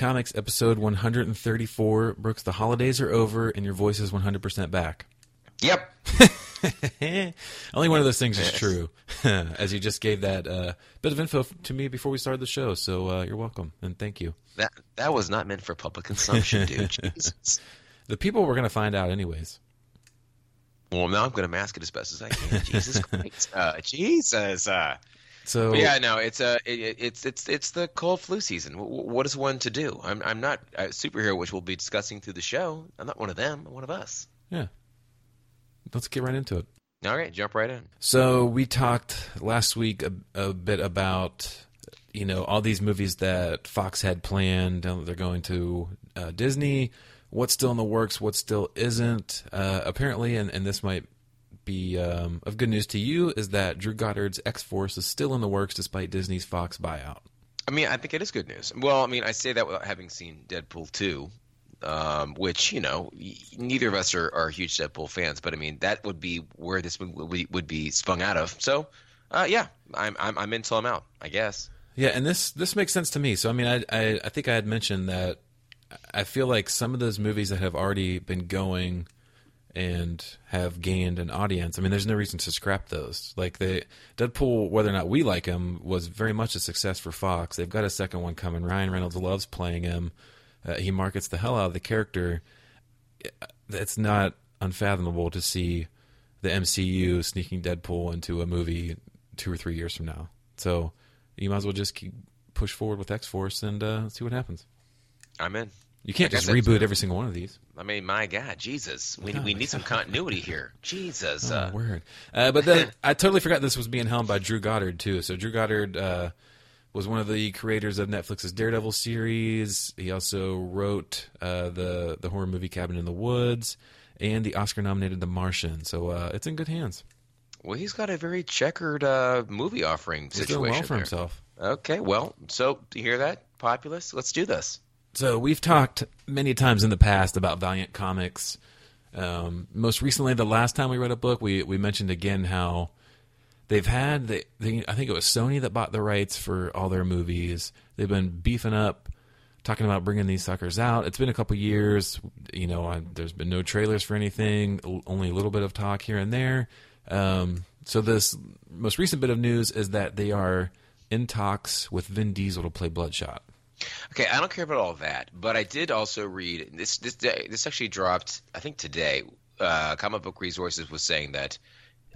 Comics, episode 134. Brooks, the holidays are over and your voice is 100% back. Yep. Only one of those things is true, as you just gave that uh, bit of info to me before we started the show. So uh, you're welcome and thank you. That that was not meant for public consumption, dude. Jesus. The people were going to find out anyways. Well, now I'm going to mask it as best as I can. Jesus Christ. Uh, Jesus. So but yeah, no, it's uh, it, it's it's it's the cold flu season. W- what is one to do? I'm I'm not a superhero, which we'll be discussing through the show. I'm not one of them. I'm one of us. yeah, let's get right into it. All right, jump right in. So we talked last week a, a bit about you know all these movies that Fox had planned. uh, They're going to uh, Disney. What's still in the works? What still isn't? Uh, apparently, and, and this might be um, of good news to you, is that Drew Goddard's X Force is still in the works despite Disney's Fox buyout. I mean, I think it is good news. Well, I mean, I say that without having seen Deadpool 2, um, which, you know, neither of us are, are huge Deadpool fans, but I mean, that would be where this would, would, be spun out of. So, uh, yeah, I'm, I'm, I'm in till I'm out, I guess. Yeah, and this this makes sense to me. So I mean, I I, I think I had mentioned that I feel like some of those movies that have already been going and have gained an audience. I mean, there's no reason to scrap those. Like the Deadpool, whether or not we like him, was very much a success for Fox. They've got a second one coming. Ryan Reynolds loves playing him. Uh, he markets the hell out of the character. It's not unfathomable to see the MCU sneaking Deadpool into a movie two or three years from now. So you might as well just keep push forward with X Force and uh, see what happens. I'm in. You can't just reboot every single one of these. I mean, my God, Jesus. We, Oh we need some continuity here. Jesus. Oh, Uh, word. Uh, but then I totally forgot this was being helmed by Drew Goddard too. So Drew Goddard uh, was one of the creators of Netflix's Daredevil series. He also wrote uh, the the horror movie Cabin in the Woods and the Oscar nominated The Martian. So uh, it's in good hands. well, he's got a very checkered uh, movie offering He's situation. doing well for there. himself. Okay, well, so do you hear that, populace? Let's do this. So we've talked many times in the past about Valiant Comics. Um, most recently, the last time we read a book, we we mentioned again how they've had they, they I think it was Sony that bought the rights for all their movies. They've been beefing up, talking about bringing these suckers out. It's been a couple years. You know, I, there's been no trailers for anything. Only a little bit of talk here and there. Um, so this most recent bit of news is that they are in talks with Vin Diesel to play Bloodshot. Okay, I don't care about all that, but I did also read this. This this actually dropped, I think today. Uh, Comic Book Resources was saying that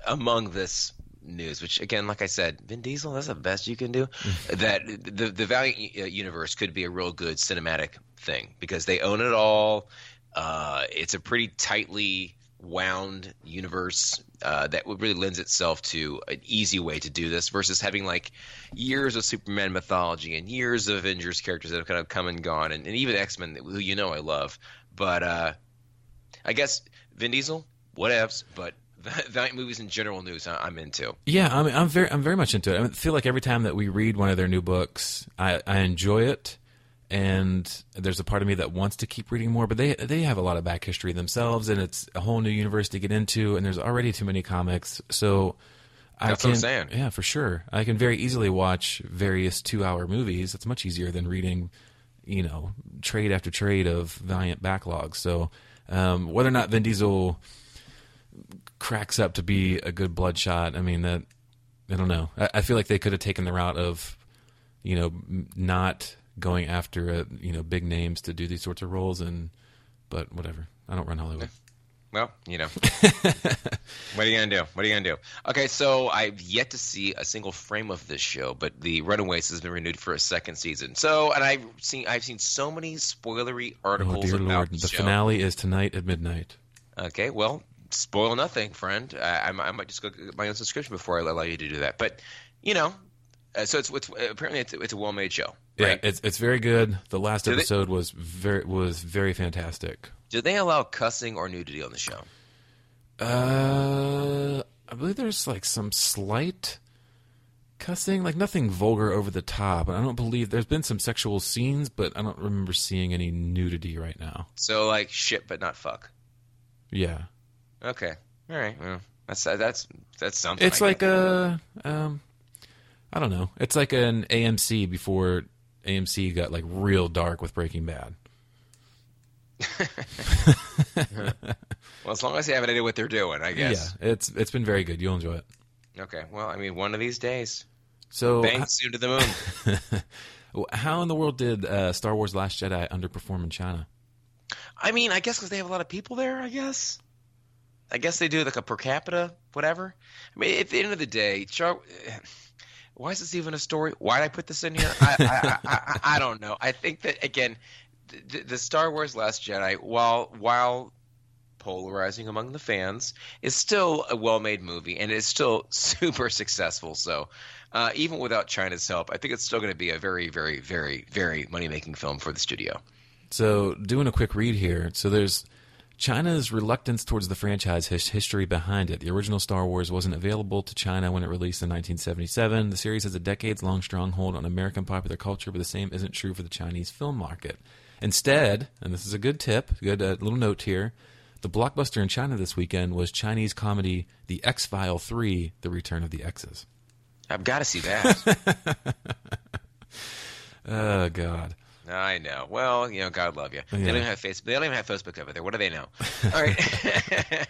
among this news, which again, like I said, Vin Diesel, that's the best you can do. that the the Valiant uh, universe could be a real good cinematic thing because they own it all. Uh, it's a pretty tightly wound universe uh, that really lends itself to an easy way to do this versus having like years of Superman mythology and years of Avengers characters that have kind of come and gone, and, and even X Men, who you know I love. But uh, I guess Vin Diesel, whatevs. But Valiant movies in general news, I'm into. Yeah, I mean, I'm very, I'm very much into it. I feel like every time that we read one of their new books, I, I enjoy it, and there's a part of me that wants to keep reading more. But they, they have a lot of back history themselves, and it's a whole new universe to get into. And there's already too many comics, so I That's can, I'm saying. yeah, for sure, I can very easily watch various two-hour movies. It's much easier than reading, you know, trade after trade of Valiant backlogs. So um, whether or not Vin Diesel cracks up to be a good Bloodshot. I mean that I don't know. I, I feel like they could have taken the route of, you know, not going after uh you know big names to do these sorts of roles, and but whatever. I don't run Hollywood. Well, you know, what are you gonna do? What are you gonna do? Okay, so I've yet to see a single frame of this show, but the Runaways has been renewed for a second season. So, and I've seen I've seen so many spoilery Oh articles dear about the The finale is tonight at midnight. Okay, well, spoil nothing, friend. I, I, I might just go get my own subscription before I allow you to do that. But you know, uh, so it's, it's apparently it's, it's a well-made show. Yeah, it's it's very good. The last they- episode was very was very fantastic. Do they allow cussing or nudity on the show? Uh, I believe there's like some slight cussing, like nothing vulgar over the top. And I don't believe there's been some sexual scenes, but I don't remember seeing any nudity right now. So like shit, but not fuck. Yeah, Okay, all right. Well, that's that's that's something. it's I like guess. a um, I don't know. It's like an AMC before AMC got like real dark with Breaking Bad. Well, as long as they have an idea what they're doing, I guess. Yeah, it's it's been very good. You'll enjoy it. Okay. Well, I mean, one of these days, So, bang soon to the moon. how in the world did uh, Star Wars: Last Jedi underperform in China? I mean, I guess because they have a lot of people there. I guess. I guess they do like a per capita, whatever. I mean, at the end of the day, Char- why is this even a story? Why did I put this in here? I, I, I, I, don't know. I think that again, the, the Star Wars: Last Jedi, while while polarizing among the fans, is still a well-made movie and it's still super successful. So. Uh, even without China's help, I think it's still going to be a very, very, very, very money-making film for the studio. So, doing a quick read here. So, there's China's reluctance towards the franchise his history behind it. The original Star Wars wasn't available to China when it released in 1977. The series has a decades long stronghold on American popular culture, but the same isn't true for the Chinese film market. Instead, and this is a good tip, good uh, little note here, the blockbuster in China this weekend was Chinese comedy The X File 3 The Return of the X's. I've got to see that. Oh, God. I know. Well, you know, God love you. They don't even have Facebook. They don't even have Facebook over there. What do they know? All right.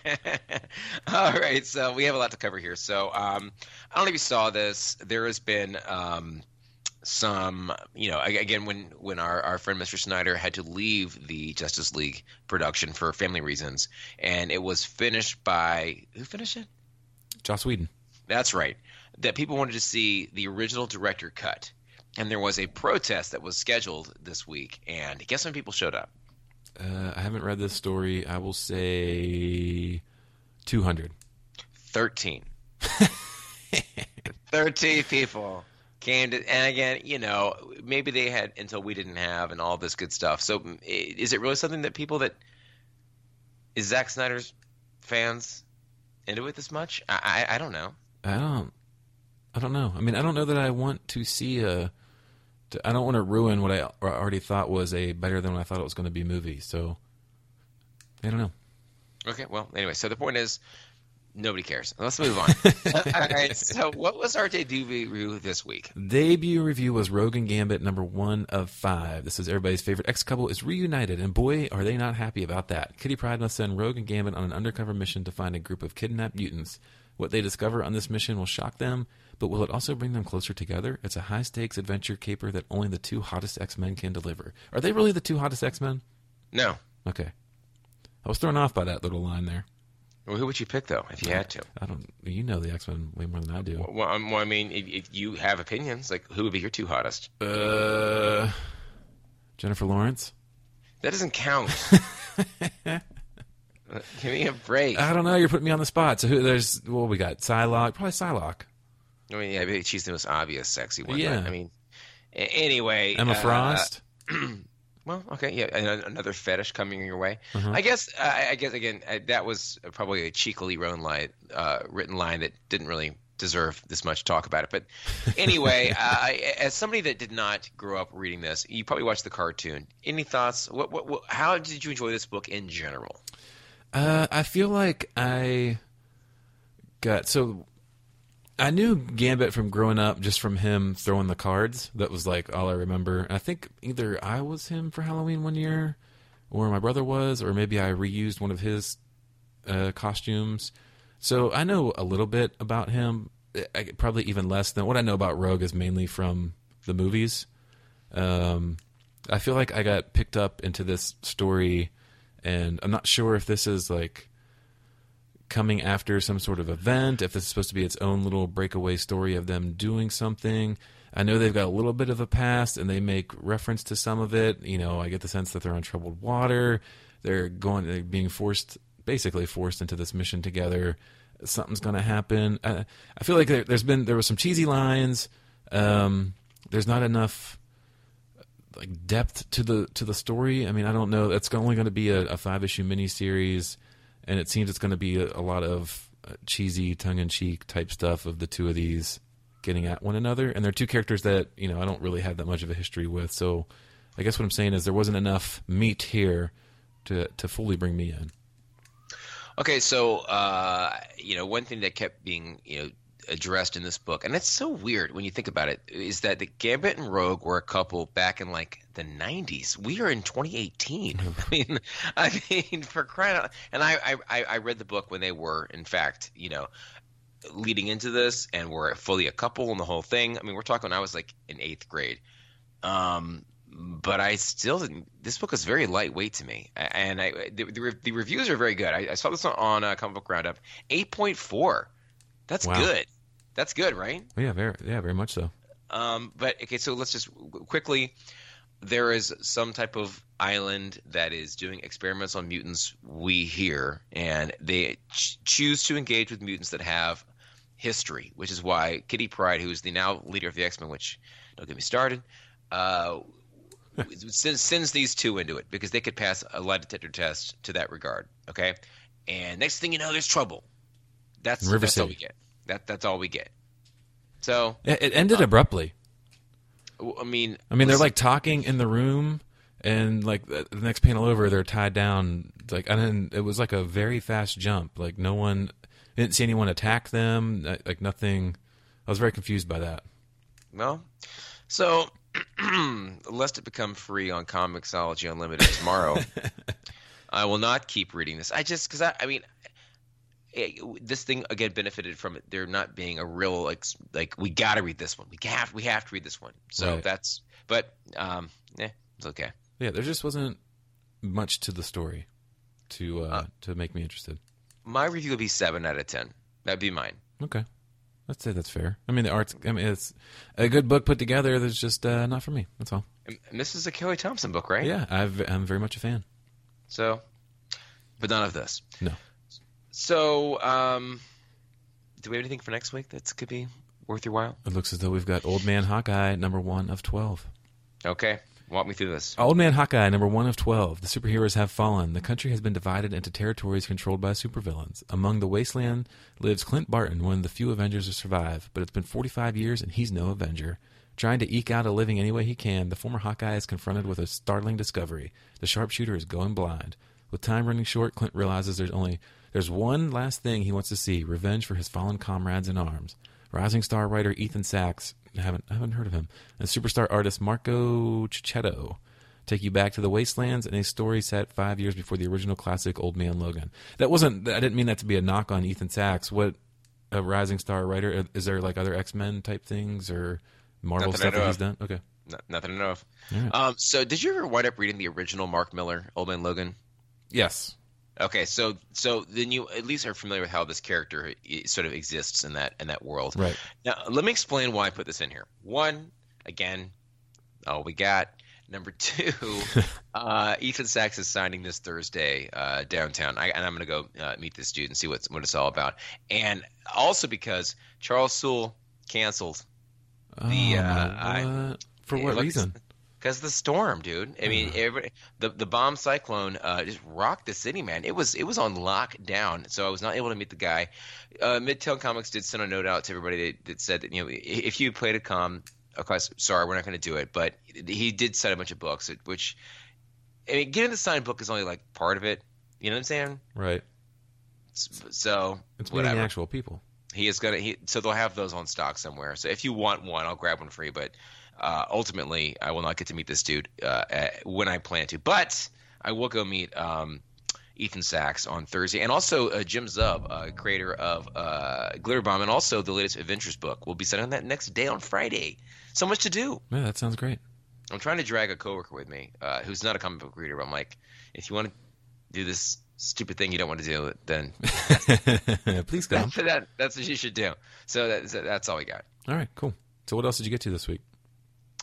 All right. So we have a lot to cover here. So um, I don't know if you saw this. There has been um, some, you know, again when when our, our friend Mr. Snyder had to leave the Justice League production for family reasons, and it was finished by who finished it? Joss Whedon. That's right. That people wanted to see the original director cut. And there was a protest that was scheduled this week. And guess many people showed up? Uh, I haven't read this story. I will say 200. 13. 13 people came to. And again, you know, maybe they had until we didn't have and all this good stuff. So mm, is it really something that people that. Is Zack Snyder's fans into it this much? I, I, I don't know. I don't. I don't know. I mean, I don't know that I want to see a. to- I don't want to ruin what I already thought was a better than what I thought it was going to be movie. So, I don't know. Okay, well, anyway, so the point is, nobody cares. Let's move on. All right, so what was our debut review this week? Debut review was Rogue and Gambit number one of five. This is everybody's favorite ex couple is reunited, and boy, are they not happy about that. Kitty Pryde must send Rogue and Gambit on an undercover mission to find a group of kidnapped mutants. What they discover on this mission will shock them, but will it also bring them closer together? It's a high stakes adventure caper that only the two hottest X Men can deliver. Are they really the two hottest X Men? No. Okay. I was thrown off by that little line there. Well, who would you pick though, if you had to? I don't. You know the X Men way more than I do. Well, um, well I mean, if, if you have opinions, like who would be your two hottest? Uh, Jennifer Lawrence. That doesn't count. Uh, Give me a break. I don't know. You're putting me on the spot. So who? There's what we got. Psylocke. Probably Psylocke. I mean, yeah, I she's the most obvious sexy one. Yeah. I mean, anyway. Emma uh, Frost. Well, okay, yeah, another fetish coming your way. Uh-huh. I guess, I I guess again, uh, that was probably a cheekily written line, uh, written line that didn't really deserve this much talk about it. But anyway, uh, as somebody that did not grow up reading this, you probably watched the cartoon. Any thoughts? What, what, what how did you enjoy this book in general? Uh, I feel like I got so. I knew Gambit from growing up, just from him throwing the cards. That was like all I remember. I think either I was him for Halloween one year, or my brother was, or maybe I reused one of his uh, costumes. So I know a little bit about him. I, probably even less than what I know about Rogue is mainly from the movies. Um, I feel like I got picked up into this story, and I'm not sure if this is like coming after some sort of event, if this is supposed to be its own little breakaway story of them doing something. I know they've got a little bit of a past, and they make reference to some of it. You know, I get the sense that they're on troubled water. They're going, they're being forced, basically forced into this mission together. Something's going to happen. I, I feel like there, there's been there was some cheesy lines. Um, there's not enough like depth to the to the story. I mean, I don't know. It's only going to be a, a five issue miniseries, and it seems it's going to be a, a lot of uh, cheesy, tongue in cheek type stuff of the two of these getting at one another. And they're two characters that you know I don't really have that much of a history with. So, I guess what I'm saying is there wasn't enough meat here to to fully bring me in. Okay, so uh, you know, one thing that kept being you know addressed in this book, and it's so weird when you think about it, is that the Gambit and Rogue were a couple back in like the '90s. We are in 2018. I mean, I mean, for crying out! And I, I, I read the book when they were, in fact, you know, leading into this, and were fully a couple and the whole thing. I mean, we're talking. I was like in eighth grade. Um, but I still didn't. This book is very lightweight to me, and I the, the, the reviews are very good. I, I saw this on, on uh, Comic Book Roundup, eight point four. That's Wow. good. That's good, right? Yeah, very yeah, very much so. Um, but okay, so let's just quickly. There is some type of island that is doing experiments on mutants. We hear, and they ch- choose to engage with mutants that have history, which is why Kitty Pryde, who is the now leader of the X Men, which don't get me started, uh, sends, sends these two into it because they could pass a lie detector test to that regard. Okay, and next thing you know, there's trouble. That's River that's all we get. That that's all we get. So It, it ended abruptly. I mean, I mean, they're like talking in the room, and like the, next panel over, they're tied down. Like, and then it was like a very fast jump. Like, no one I didn't see anyone attack them. uh, Like, nothing. I was very confused by that. Well, so lest it become free on Comixology Unlimited tomorrow, I will not keep reading this. I just because I, I mean, this thing again benefited from it. There not being a real like like we got to read this one. We have we have to read this one. So Right. that's but um, yeah, it's okay. Yeah, there just wasn't much to the story to uh, to make me interested. My review would be seven out of ten. That'd be mine. Okay, let's say that's fair. I mean, the art's. I mean, it's a good book put together. That's just uh, not for me. That's all. And and this is a Kelly Thompson book, right? Yeah, I've, I'm very much a fan. So, but none of this. No. So, um, do we have anything for next week that could be worth your while? It looks as though we've got Old Man Hawkeye number one of twelve. Okay, walk me through this. Old Man Hawkeye, number one of 12. The superheroes have fallen. The country has been divided into territories controlled by supervillains. Among the wasteland lives Clint Barton, one of the few Avengers to survive, but it's been 45 years and he's no Avenger. Trying to eke out a living any way he can, the former Hawkeye is confronted with a startling discovery. The sharpshooter is going blind. With time running short, Clint realizes there's only there's one last thing he wants to see: revenge for his fallen comrades in arms. Rising star writer Ethan Sacks, I haven't I haven't heard of him, and superstar artist Marco Checchetto take you back to the wastelands in a story set five years before the original classic Old Man Logan. That wasn't. I didn't mean that to be a knock on Ethan Sacks. What a rising star writer is there? Like other X Men type things or Marvel Not that I stuff that he's of. done? Okay. No, nothing to know of. All right. Um, so, did you ever wind up reading the original Mark Millar, Old Man Logan? Yes. Okay, so so then you at least are familiar with how this character sort of exists in that in that world. Right. Now, let me explain why I put this in here. One, again, all we got. Number two, uh, Ethan Sacks is signing this Thursday uh, downtown, I, and I'm going to go uh, meet this dude and see what's what it's all about. And also because Charles Soule canceled The, Oh, uh, I- For what reason? Because the storm, dude. I mean, every, the the bomb cyclone uh, just rocked the city, man. It was it was on lockdown, so I was not able to meet the guy. Uh, Midtown Comics did send a note out to everybody that, that said that you know if you played a com, of course, sorry, we're not going to do it. But he did cite a bunch of books, which I mean, getting the signed book is only like part of it. You know what I'm saying? Right. So It's meeting whatever. the actual people. He is gonna. He, so they'll have those on stock somewhere. So if you want one, I'll grab one for you. But uh, ultimately, I will not get to meet this dude uh, uh, when I plan to. But I will go meet um, Ethan Sacks on Thursday, and also uh, Jim Zub, uh, creator of uh, Glitterbomb, and also the latest Adventures book. We'll be sending that next day on Friday. So much to do. Yeah, that sounds great. I'm trying to drag a coworker with me uh, who's not a comic book reader. But I'm like, if you want to do this stupid thing you don't want to do, then Please come. that, that's what you should do. So that's, that's all we got. All right, cool. So what else did you get to this week?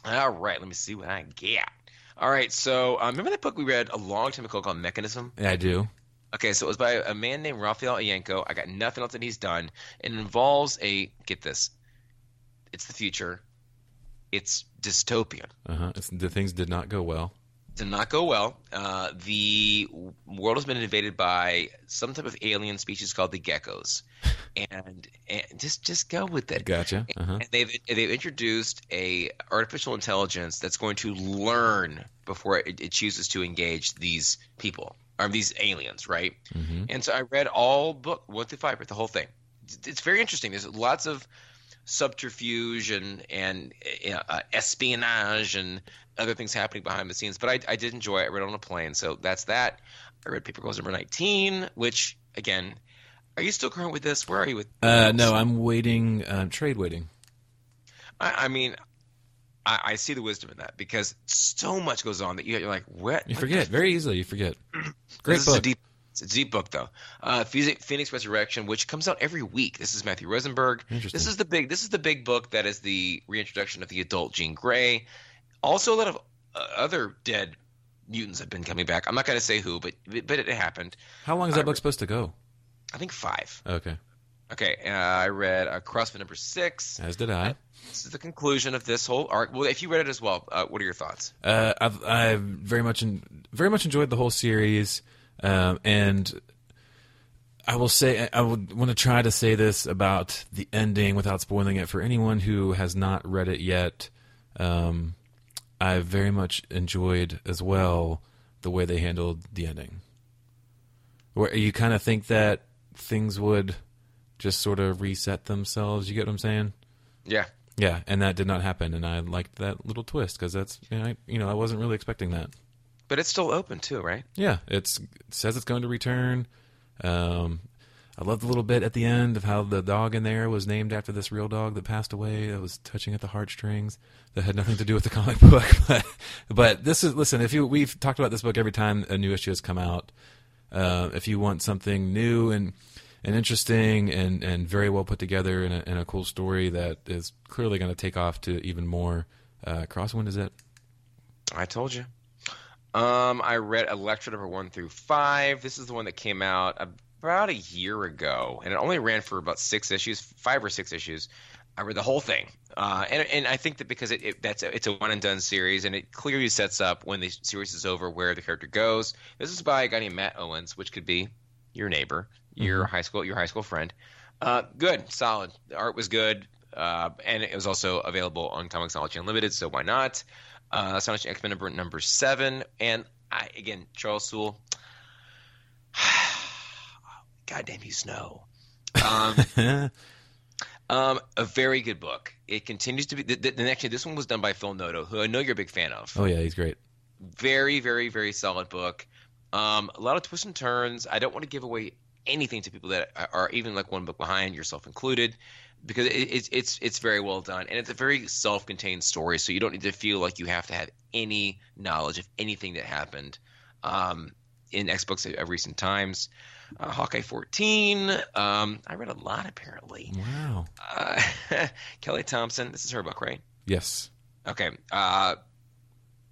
All right, let me see what I get. All right, so um, remember that book we read a long time ago called Mechanism? Yeah, I do. Okay, so it was by a man named Raffaele Ienco. I got nothing else that he's done. It involves a get this, it's the future, it's dystopian. Uh-huh. The things did not go well. Did not go well. Uh, the world has been invaded by some type of alien species called the geckos, and, and just just go with it. Gotcha. Uh-huh. And they've they've introduced a artificial intelligence that's going to learn before it, it chooses to engage these people or these aliens, right? Mhm. And so I read all book one through five, the whole thing, it's very interesting. There's lots of subterfuge and and uh, espionage and other things happening behind the scenes. But I, I did enjoy it. I read it on a plane, so that's that. I read Paper Girls number 19, which again, are you still current with this? Where are you with? Uh, no, I'm waiting. Uh, trade waiting. I, I mean, I, I, see the wisdom in that because so much goes on that you, you're like, what? You forget very easily. You forget. Great book. Deep, it's a deep book though. Uh, Phoenix Resurrection, which comes out every week. This is Matthew Rosenberg. This is the big. This is the big book that is the reintroduction of the adult Jean Grey. Also, a lot of uh, other dead mutants have been coming back. I'm not going to say who, but but it happened. How long is that book supposed to go? I think five. Okay. Okay, uh, I read uh, Crosswind number six. As did I. This is the conclusion of this whole arc. Well, if you read it as well, uh, what are your thoughts? Uh, I've I've very much in, very much enjoyed the whole series, um, and I will say I would want to try to say this about the ending without spoiling it for anyone who has not read it yet. Um, I very much enjoyed as well the way they handled the ending, where you kind of think that things would just sort of reset themselves. You get what I'm saying? Yeah. Yeah, and that did not happen, and I liked that little twist because that's you know, I, you know I wasn't really expecting that. But it's still open too, right? Yeah, it's it says it's going to return. Um, I love the little bit at the end of how the dog in there was named after this real dog that passed away. That was touching at the heartstrings. That had nothing to do with the comic book, but but this is listen. If you we've talked about this book every time a new issue has come out. Uh, if you want something new and and interesting and, and very well put together and a, a cool story that is clearly going to take off to even more. Uh, Crosswind is it? I told you. Um, I read Elektra number one through five. This is the one that came out about a year ago, and it only ran for about six issues, five or six issues. I read the whole thing, uh, and and I think that because it, it that's a, it's a one and done series, and it clearly sets up when the series is over where the character goes. This is by a guy named Matt Owens, which could be your neighbor, your mm-hmm. high school, your high school friend. Uh, good, solid. The art was good, uh, and it was also available on Comixology Unlimited. So why not? Uh, Astonishing X Men number number seven, and I, again Charles Soule. Goddamn you, Snow. Um, um, a very good book. It continues to be. The, the, actually, this one was done by Phil Noto, who I know you're a big fan of. Oh yeah, he's great. Very, very, very solid book. Um, a lot of twists and turns. I don't want to give away anything to people that are even like one book behind, yourself included, because it, it's it's it's very well done and it's a very self-contained story. So you don't need to feel like you have to have any knowledge of anything that happened um, in X books of recent times. Uh, Hawkeye 14. Um, I read a lot apparently. Wow. Uh, Kelly Thompson. This is her book, right? Yes. Okay. Uh,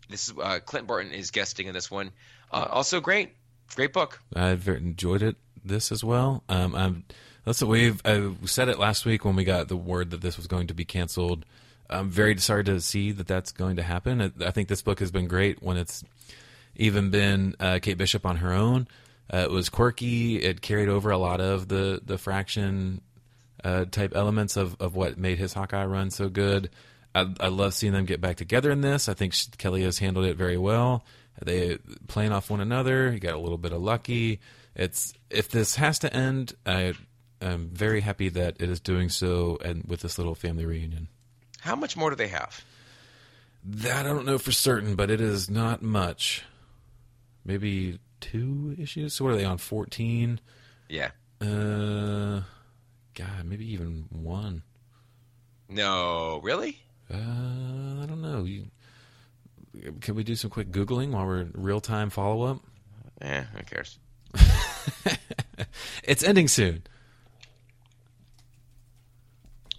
this is uh, Clint Barton is guesting in this one. Uh, also great, great book. I've enjoyed it. This as well. Um, I'm. Listen, we've I said it last week when we got the word that this was going to be canceled. I'm very sorry to see that that's going to happen. I, I think this book has been great when it's even been uh, Kate Bishop on her own. Uh, it was quirky. It carried over a lot of the the Fraction uh, type elements of, of what made his Hawkeye run so good. I, I love seeing them get back together in this. I think Kelly has handled it very well. They playing off one another. He got a little bit of lucky. It's if this has to end, I am very happy that it is doing so, and with this little family reunion. How much more do they have? That I don't know for certain, but it is not much. Maybe two issues. So what are they on? Fourteen. Yeah. Uh, God, maybe even one. No, really? Uh, I don't know. You can we do some quick googling while we're real time follow up? Yeah, who cares? it's ending soon.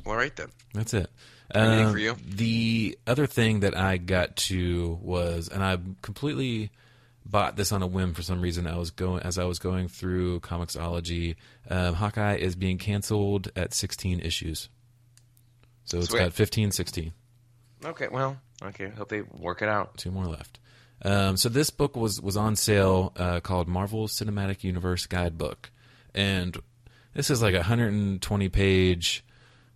All right then. That's it. Um, for you? The other thing that I got to was, and I completely bought this on a whim for some reason. I was going as I was going through Comixology. Um, Hawkeye is being canceled at 16 issues, so it's Sweet. got 15, 16. Okay, well, okay. Hope they work it out. Two more left. Um, so this book was was on sale uh, called Marvel Cinematic Universe Guidebook, and this is like a 120 page,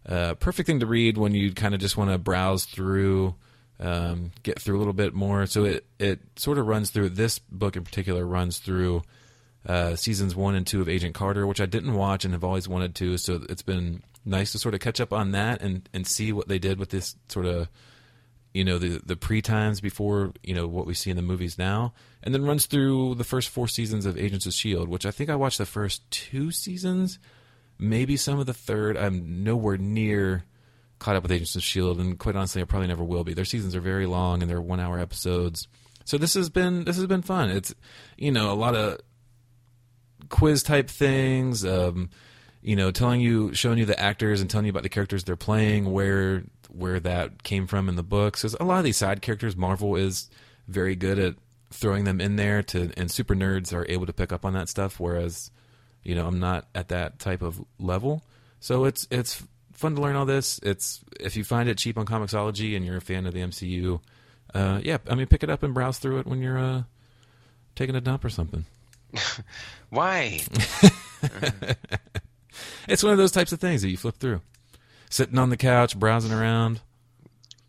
uh, perfect thing to read when you kind of just want to browse through, um, get through a little bit more. So it it sort of runs through this book in particular runs through uh, seasons one and two of Agent Carter, which I didn't watch and have always wanted to. So it's been nice to sort of catch up on that and and see what they did with this sort of you know the the pre times before you know what we see in the movies now, and then runs through the first four seasons of Agents of Shield, which I think I watched the first two seasons, maybe some of the third. I'm nowhere near caught up with Agents of Shield, and quite honestly, I probably never will be. Their seasons are very long and they're one hour episodes, so this has been this has been fun. It's you know a lot of quiz type things. Um, you know, telling you, showing you the actors and telling you about the characters they're playing, where where that came from in the books. Because a lot of these side characters, Marvel is very good at throwing them in there to, and super nerds are able to pick up on that stuff. Whereas, you know, I'm not at that type of level. So it's it's fun to learn all this. It's if you find it cheap on Comixology and you're a fan of the MCU, uh, yeah, I mean, pick it up and browse through it when you're uh, taking a dump or something. Why? it's one of those types of things that you flip through sitting on the couch, browsing around.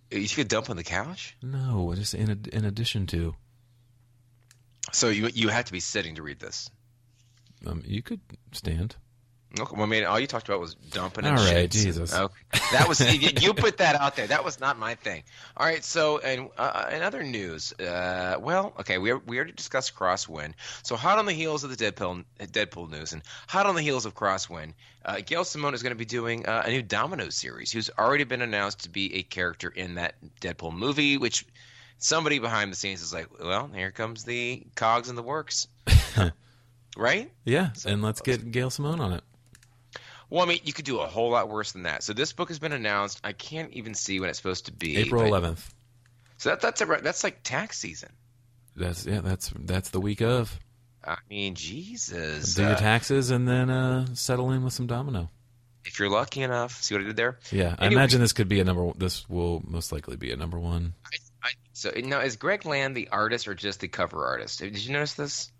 You could dump on the couch? No, just in in addition to. So you you have to be sitting to read this. Um, you could stand. Okay, well, I mean, all you talked about was dumping. All and right, shits. Jesus. Okay. That was you put that out there. That was not my thing. All right, so and uh, in other news, uh, well, okay, we we already discussed Crosswind. So hot on the heels of the Deadpool Deadpool news, and hot on the heels of Crosswind, uh, Gail Simone is going to be doing uh, a new Domino series. Who's already been announced to be a character in that Deadpool movie, which somebody behind the scenes is like, well, here comes the cogs in the works, right? Yeah, and let's get Gail Simone on it. Well, I mean, you could do a whole lot worse than that. So this book has been announced. I can't even see when it's supposed to be. April 11th. So that, that's a, that's like tax season. That's yeah, that's that's the week of. I mean, Jesus. Do your uh, taxes and then uh, settle in with some domino. if you're lucky enough, see what I did there. Yeah, I imagine this could be a number. This will most likely be a number one. I, so now, is Greg Land the artist or just the cover artist? Did you notice this?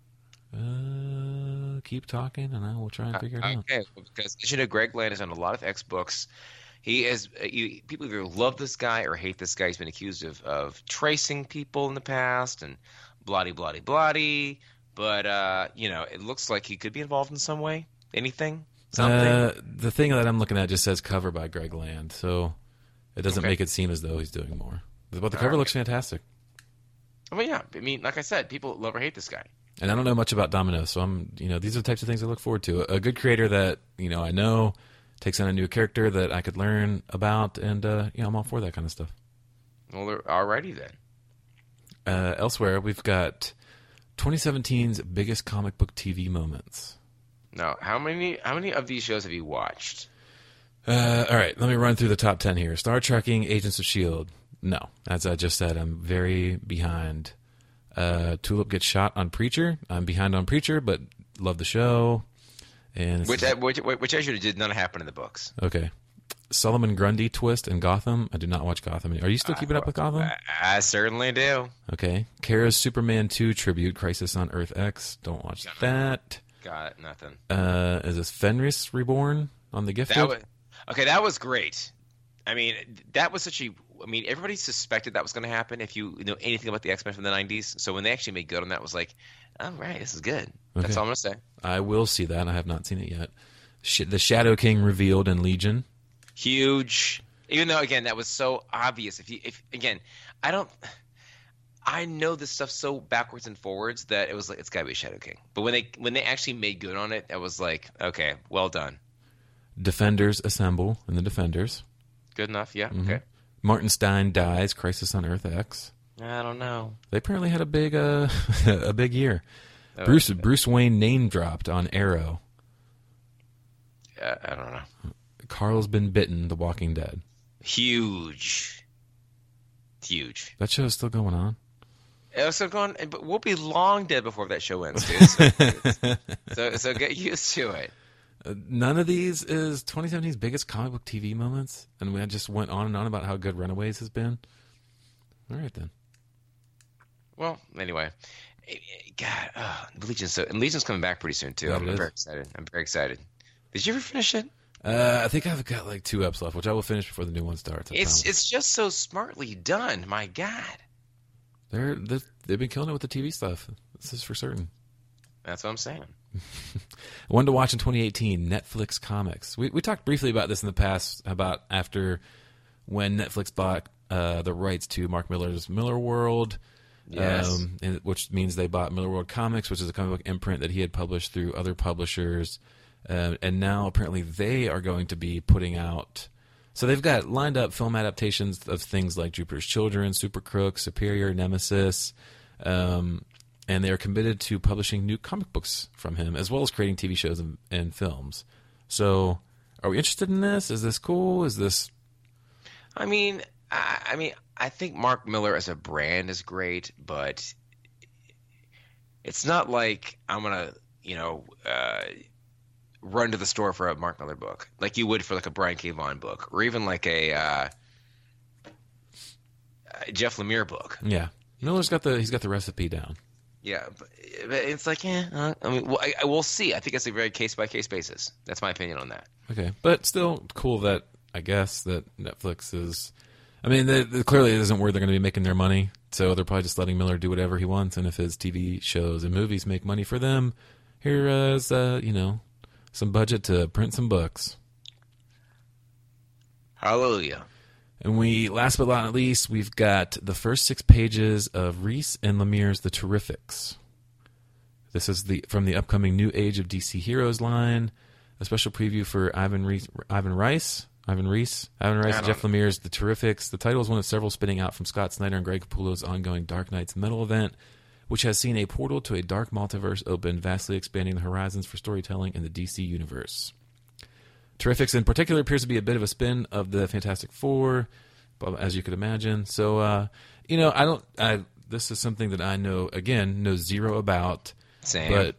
Uh, keep talking, and I will try and figure it out. Okay, well, because as you know, Greg Land is on a lot of X books. He is. uh, You, people either love this guy or hate this guy. He's been accused of, of tracing people in the past and bloody, bloody, bloody. But uh, you know, it looks like he could be involved in some way. Anything, something. Uh, the thing that I'm looking at just says cover by Greg Land, so it doesn't Okay. make it seem as though he's doing more. But the All cover right. looks fantastic, mean, yeah. I mean, like I said, people love or hate this guy. And I don't know much about Domino, so I'm you know these are the types of things I look forward to. A good creator that you know I know takes on a new character that I could learn about, and uh, you know I'm all for that kind of stuff. Well, alrighty then. Uh, elsewhere, we've got 2017's biggest comic book TV moments. Now, how many how many of these shows have you watched? Uh, all right, let me run through the top 10 here. Star Trekking, Agents of S.H.I.E.L.D. No, as I just said, I'm very behind. Uh, Tulip gets shot on Preacher. I'm behind on Preacher, but love the show. And Which, is- which which actually did not happen in the books. okay. Solomon Grundy twist in Gotham. I do not watch Gotham. Are you still keeping up with Gotham? I, I certainly do. Okay. Kara's Superman 2 tribute, Crisis on Earth X. Don't watch that. Got nothing. Uh, is this Fenris Reborn on The Gifted? That was okay. That was great. I mean, that was such a. I mean, everybody suspected that was going to happen if you know anything about the X Men from the '90s. So when they actually made good on that, it was like, all right, this is good. That's all I'm gonna say. I will see that. I have not seen it yet. Sh- the Shadow King revealed in Legion. Huge. Even though again that was so obvious. If you if again, I don't. I know this stuff so backwards and forwards that it was like it's got to be Shadow King. But when they when they actually made good on it, I was like, okay, well done, Defenders assemble in the Defenders. good enough. Yeah, Mm-hmm. okay. Martin Stein dies. Crisis on Earth X. I don't know. They apparently had a big uh, a big year. Oh, Bruce Bruce Wayne name dropped on Arrow. Uh, I don't know. Carl's been bitten. The Walking Dead. Huge, huge. That show is still going on. Uh, So going, but we'll be long dead before that show ends, dude. So, so, so get used to it. None of these is 2017's biggest comic book TV moments, and we just went on and on about how good Runaways has been. All right then. Well, anyway, Eh, eh, God, uh, Legion's so and Legion's coming back pretty soon too. Yeah, I'm is. very excited. I'm very excited. Did you ever finish it? Uh, I think I've got like two eps left, which I will finish before the new one starts. I It's promise. it's just so smartly done. My God. They're, they're they've been killing it with the TV stuff. This is for certain. That's what I'm saying. One to watch in 2018, Netflix Comics. We we talked briefly about this in the past about after when Netflix bought uh, the rights to Mark Millar's Miller World. Yes. Um, and, which means they bought Millarworld Comics, which is a comic book imprint that he had published through other publishers. Uh, and now apparently they are going to be putting out. So they've got lined up film adaptations of things like Jupiter's Children, Super Crook, Superior, Nemesis. Um, and they are committed to publishing new comic books from him, as well as creating TV shows and, and films. So, are we interested in this? Is this cool? Is this I mean, I, I mean, I think Mark Millar as a brand is great, but it's not like I'm gonna, you know, uh, run to the store for a Mark Millar book like you would for like a Brian K. Vaughan book, or even like a uh, Jeff Lemire book. yeah? Millar's got the he's got the recipe down. Yeah, but, but it's like, yeah. I mean, well, I, I will see. I think it's a very case by case basis. That's my opinion on that. Okay, but still cool that I guess that Netflix is. I mean, they, they- clearly it isn't where they're going to be making their money, so they're probably just letting Millar do whatever he wants. And if his TV shows and movies make money for them, here is uh, you know some budget to print some books. Hallelujah. And we, last but not least, we've got the first six pages of Reis and Lemire's The Terrifics. This is the from the upcoming New Age of DC Heroes line. A special preview for Ivan Reis, Ivan Rice, Ivan Reis, Ivan Rice, Jeff Lemire's The Terrifics. The title is one of several spinning out from Scott Snyder and Greg Capullo's ongoing Dark Nights Metal event, which has seen a portal to a dark multiverse open, vastly expanding the horizons for storytelling in the DC universe. Terrifics in particular appears to be a bit of a spin of the Fantastic Four, as you could imagine. So, uh, you know, I don't. I, this is something that I know again know zero about, Same. but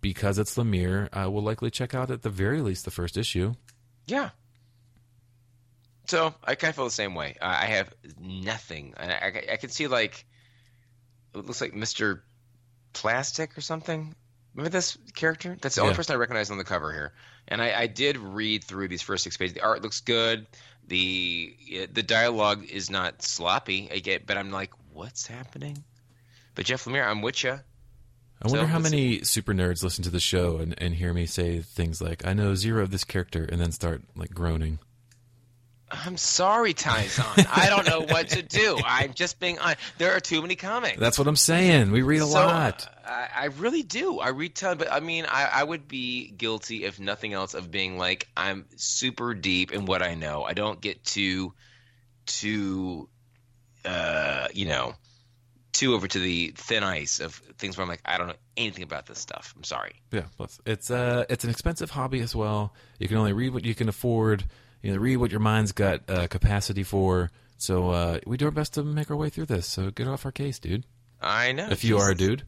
because it's Lemire, I will likely check out at the very least the first issue. Yeah. So I kind of feel the same way. I I have nothing. I, I, I can see like it looks like Mister Plastic or something. Remember this character? That's the only person I recognize on the cover here. And I, I did read through these first six pages. The art looks good. The the dialogue is not sloppy. I get, but I'm like, what's happening? But Jeff Lemire, I'm with you. I wonder So, how many super nerds listen to the show and, and hear me say things like, "I know zero of this character," and then start like groaning. I'm sorry, Tyson. I don't know what to do. I'm just being honest. There are too many comics. That's what I'm saying. We read a So, lot. I, I really do. I read ton, but I mean, I, I would be guilty, if nothing else, of being like I'm super deep in what I know. I don't get too, too, uh, you know, too over to the thin ice of things where I'm like, I don't know anything about this stuff. I'm sorry. Yeah, plus it's uh it's an expensive hobby as well. You can only read what you can afford. You know, read what your mind's got uh, capacity for. So uh, we do our best to make our way through this. So get off our case, dude. I know. If you are a dude,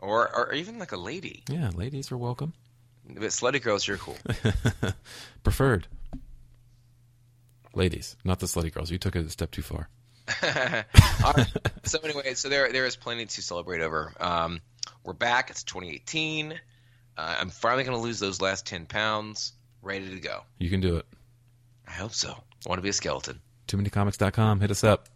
or or even like a lady, yeah, ladies are welcome. but slutty girls, you're cool. Preferred. Ladies, not the slutty girls. You took it a step too far. All right. So anyway, so there there is plenty to celebrate over. Um, we're back. It's 2018. Uh, I'm finally going to lose those last 10 pounds. Ready to go. You can do it. I hope so. I want to be a skeleton. Too manycomics.com. Hit us up.